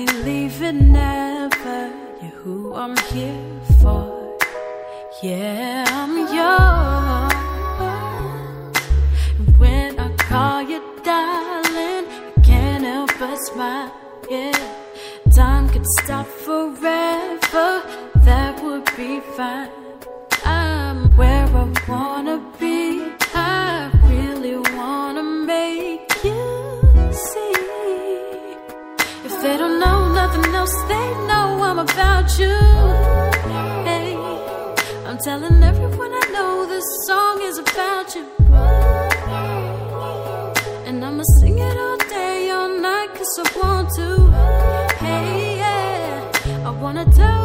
ain't leaving never. You're who I'm here for. Yeah, I'm yours. And when I call you darling, I can't help but smile. Yeah, time could stop forever. That would be fine. They know I'm about you. I'm telling everyone I know this song is about you. And I'ma sing it all day, all night, cause I want to. Hey, yeah, I wanna tell.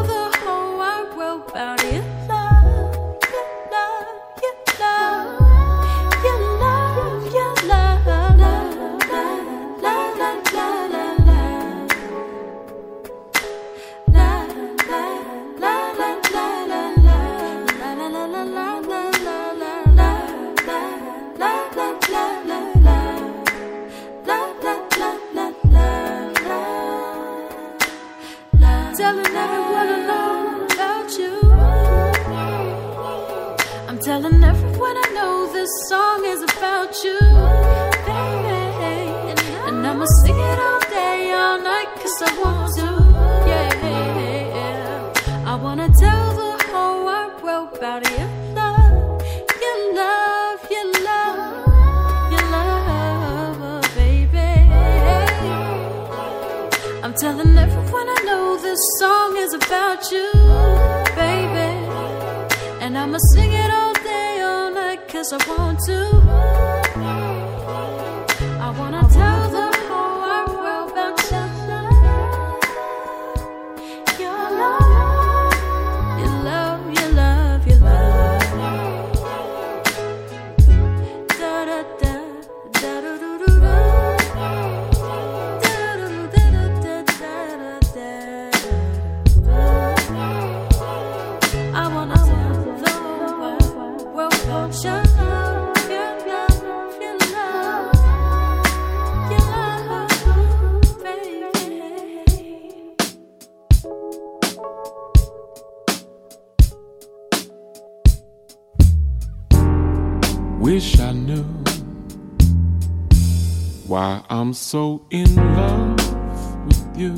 I'ma sing it all day, all night, cause I want to. so in love with you.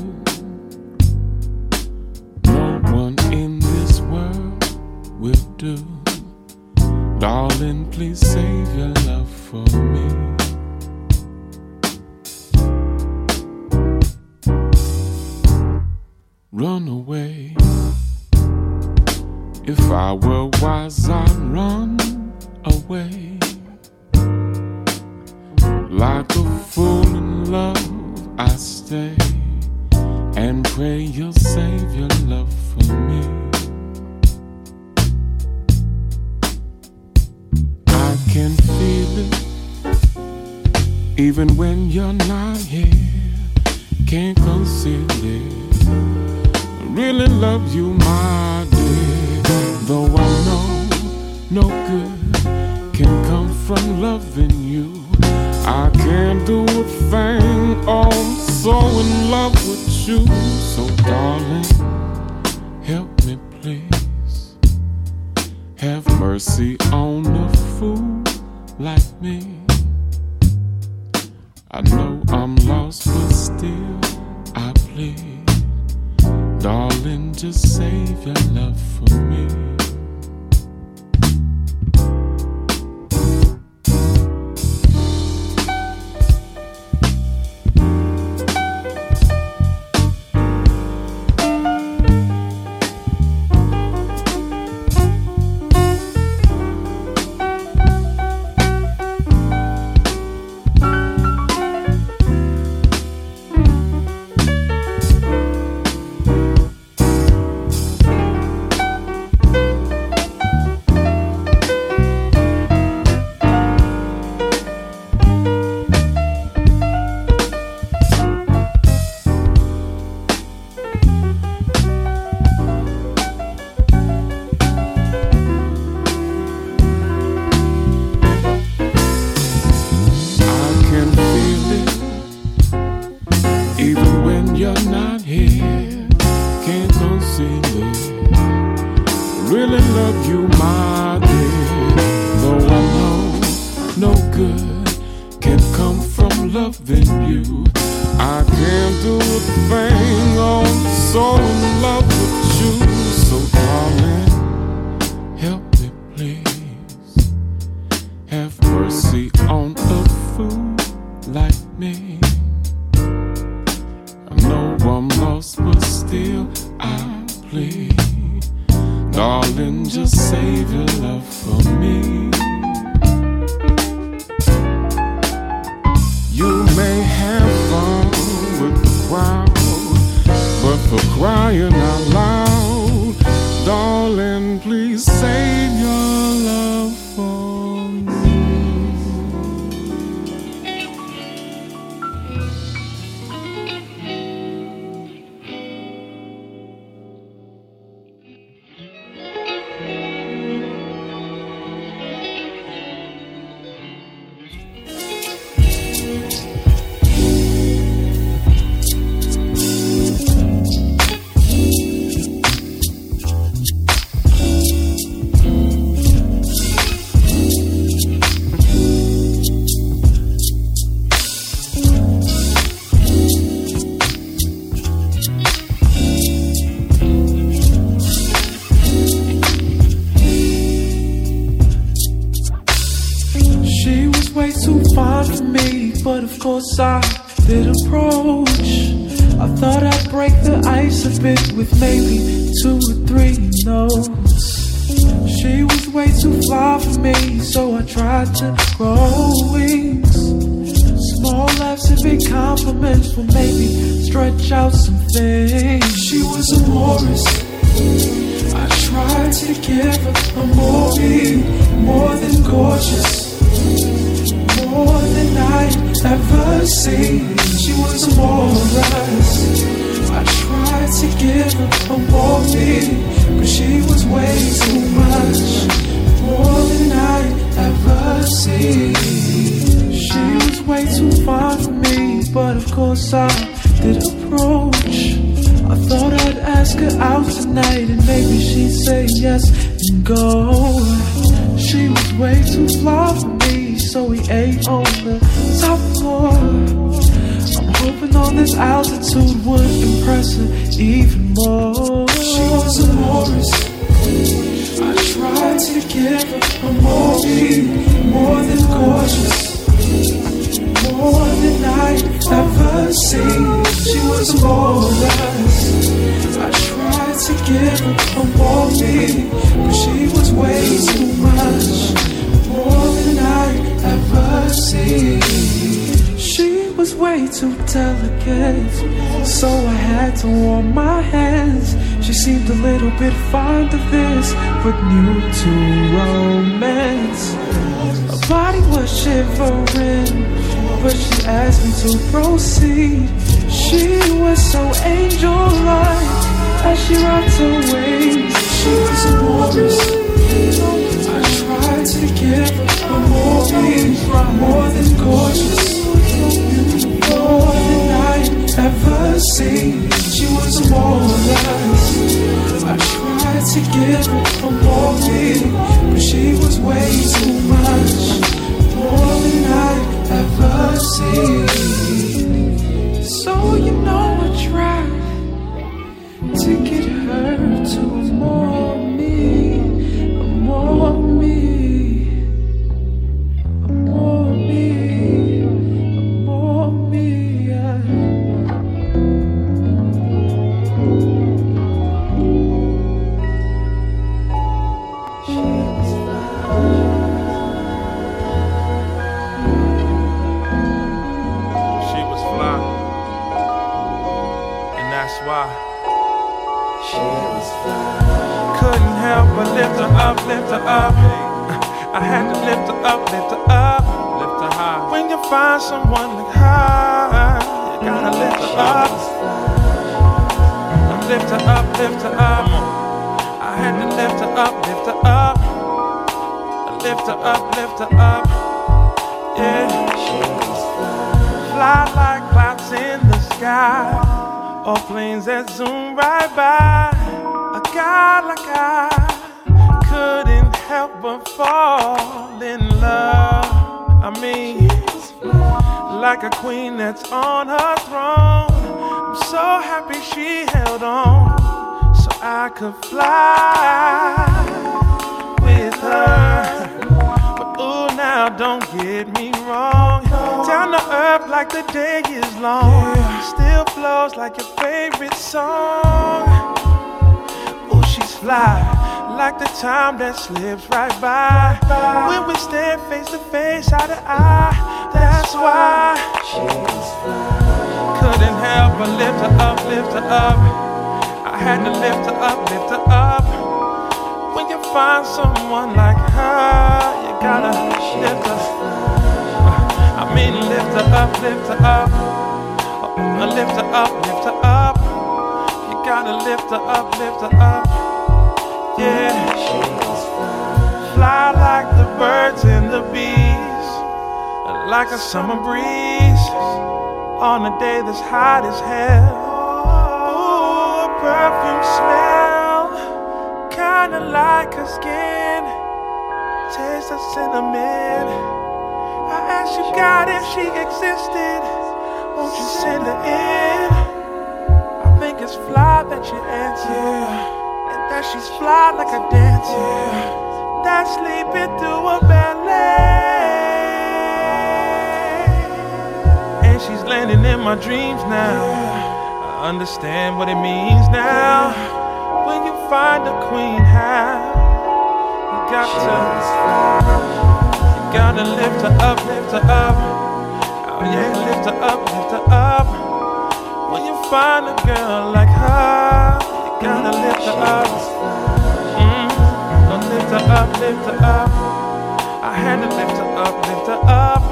No one in this world will do. Darling, please save your love for me. Run away. If I were wise, I crying out loud. Darling, please say. Maybe she'd say yes and go. She was way too far for me, so we ate on the top floor. I'm hoping on this altitude would impress her even more. She was a Morris. I tried to give her a more, more than gorgeous more than I ever. She was more than less. I tried to give her more me, but she was way too much. More than I ever seen. She was way too delicate, so I had to warm my hands. She seemed a little bit fond of this, but new to romance body was shivering, but she asked me to proceed. She was so angel-like as she rocked away. She was a walrus. I tried to give her more than, more than gorgeous. More than I ever seen. She was a walrus. I tried to get from walking, but she was way too much. More than I ever seen. So you know. why. She was fly. Couldn't help but lift her up, lift her up. I had to lift her up, lift her up, lift her high. When you find someone like her, you gotta lift her up. Lift her up, lift her up. I had to lift her up, lift her up. Lift her up, lift her up. Yeah. She was fly. Fly like clouds in the sky or planes that zoom right by. A guy like I couldn't help but fall in love. I mean, like a queen that's on her throne. I'm so happy she held on so I could fly with her. Now don't get me wrong. Down to earth like the day is long. Still flows like your favorite song. Ooh, she's fly like the time that slips right by. When we stand face to face, eye to eye, that's why. She's fly. Couldn't help but lift her up, lift her up. I had to lift her up, lift her up. When you find someone like her, gotta lift her. I mean, lift her up, lift her up. Uh, Lift her up, lift her up. You gotta lift her up, lift her up. Yeah. Fly like the birds and the bees, like a summer breeze on a day that's hot as hell. Ooh, perfume smell, kinda like her skin, taste of cinnamon. I asked you, God, if she existed, won't you send her in? I think it's fly that you answer, and that she's fly like a dancer, that's sleeping through a ballet. And she's landing in my dreams now. I understand what it means now. When you find a queen, you got to, you gotta lift her up, lift her up. Oh yeah, lift her up, lift her up. When you find a girl like her, you gotta lift her up. Mm, oh, lift her up, lift her up. I had to lift her up, lift her up.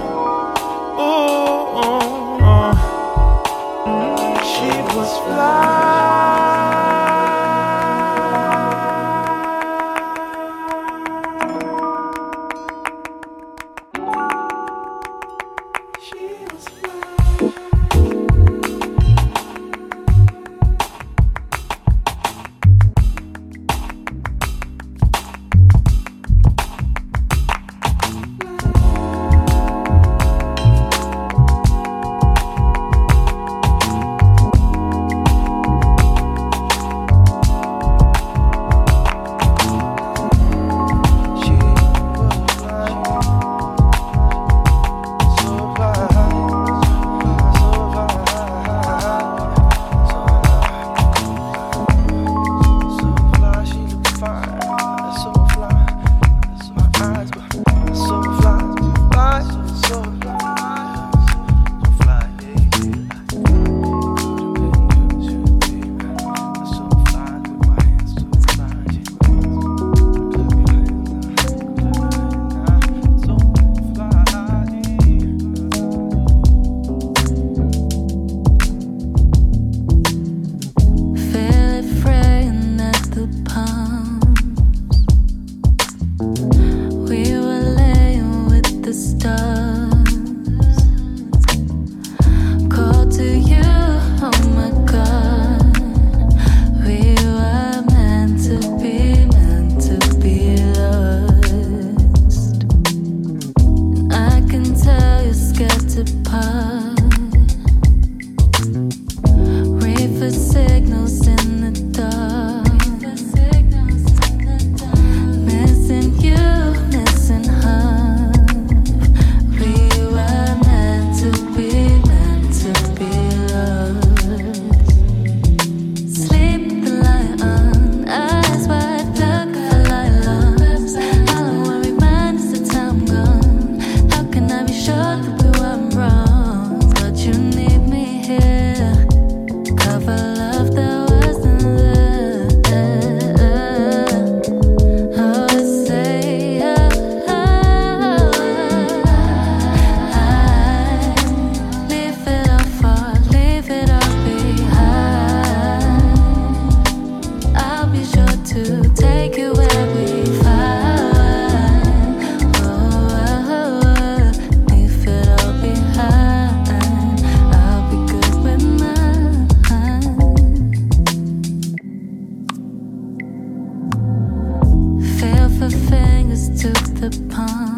Ooh, ooh, ooh. she was fly. took the pawn.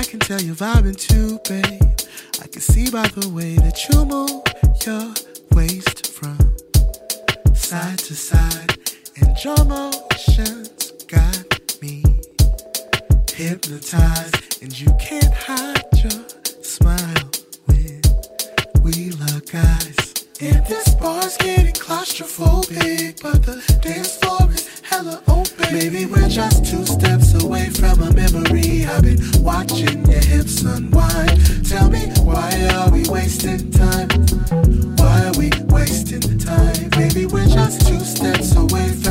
I can tell you're vibing too, babe. I can see by the way that you move your waist from side to side, and your motions got me hypnotized, and you can't hide your smile when we lock eyes. And this bar's getting claustrophobic, but the dance floor is hella open. Maybe we're just two steps away from a memory. I've been watching your hips unwind. Tell me, why are we wasting time? Why are we wasting time? Maybe we're just two steps away from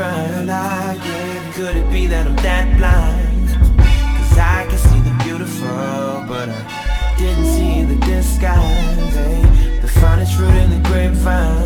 crown I give Could it be that I'm that blind? Cause I can see the beautiful But I didn't see the disguise eh? The finest fruit in the grapevine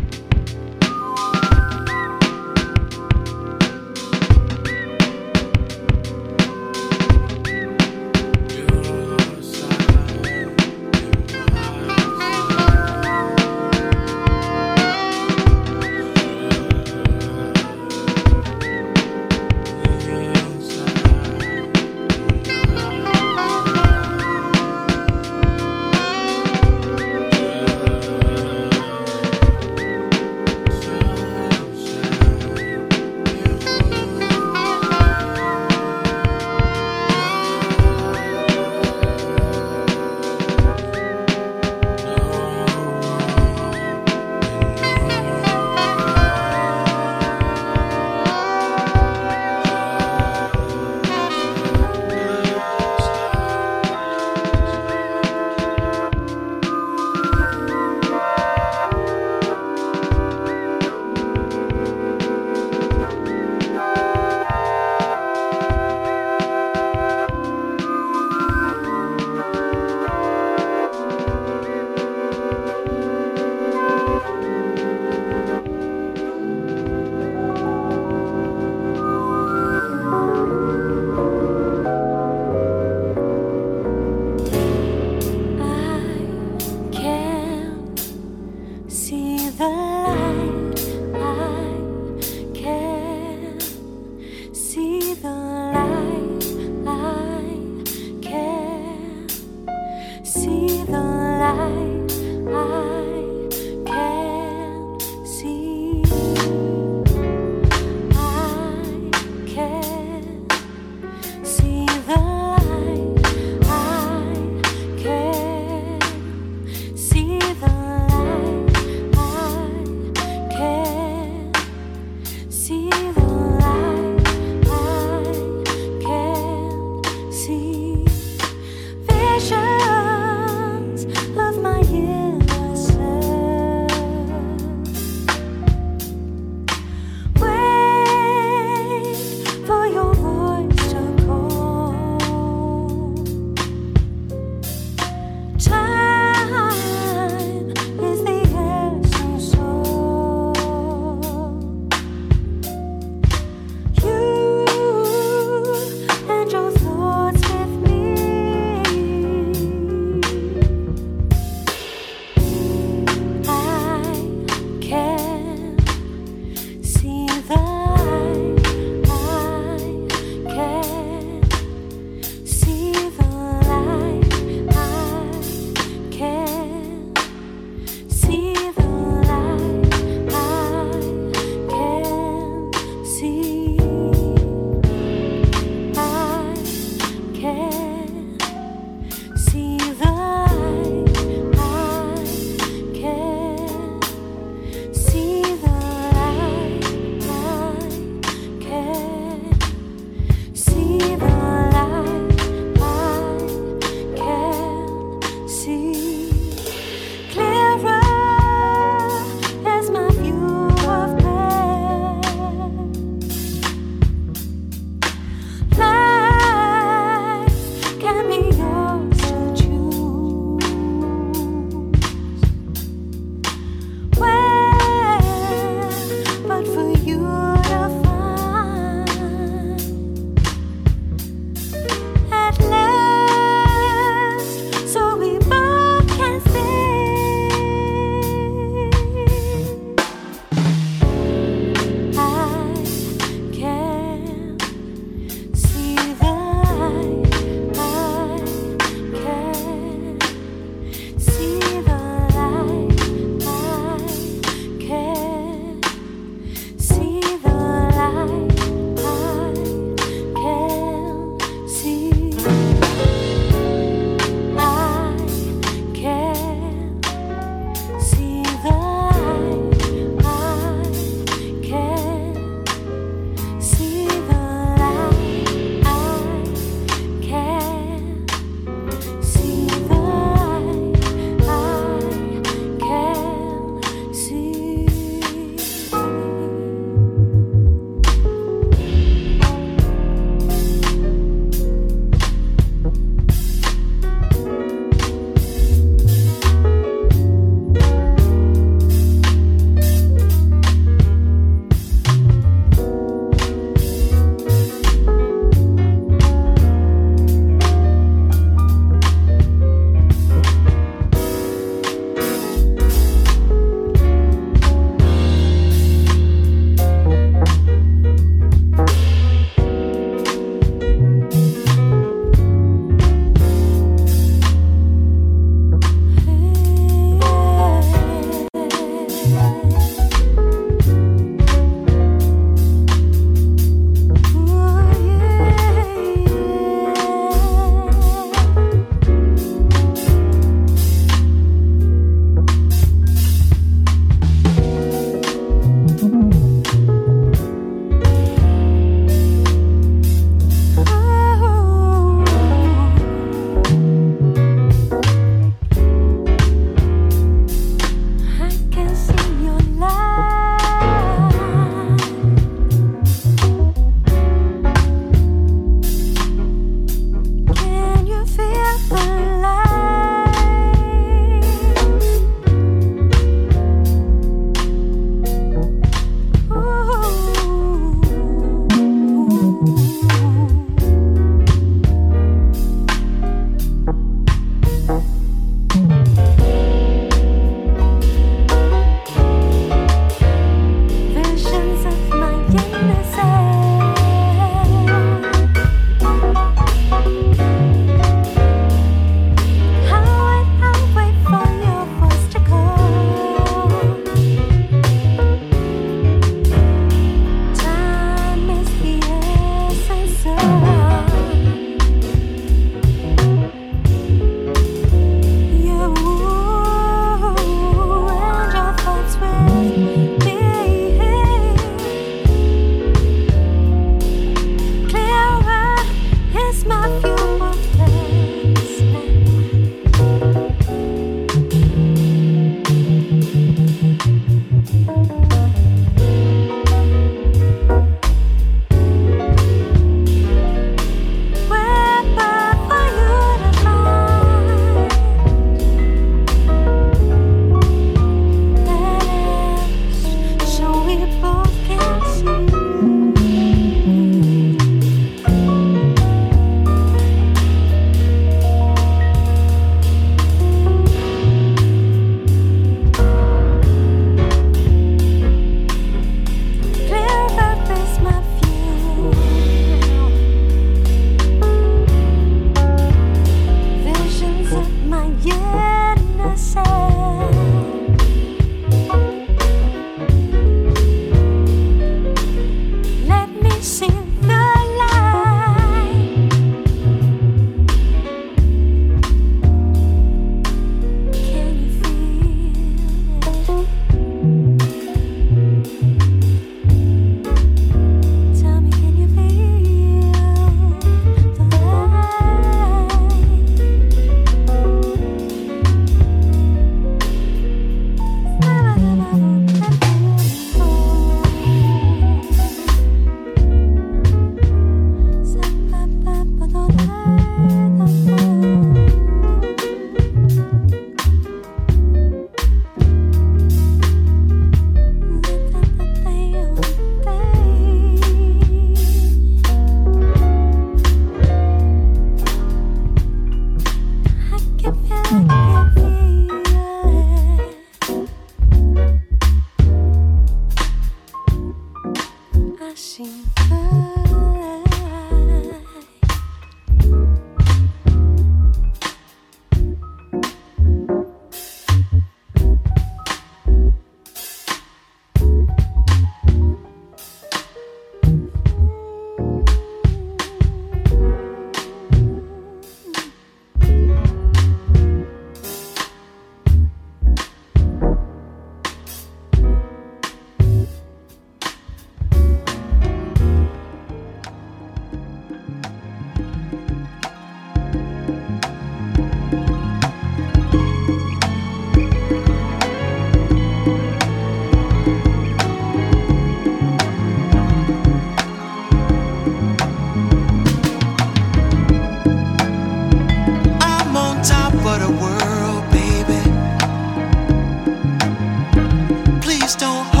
don't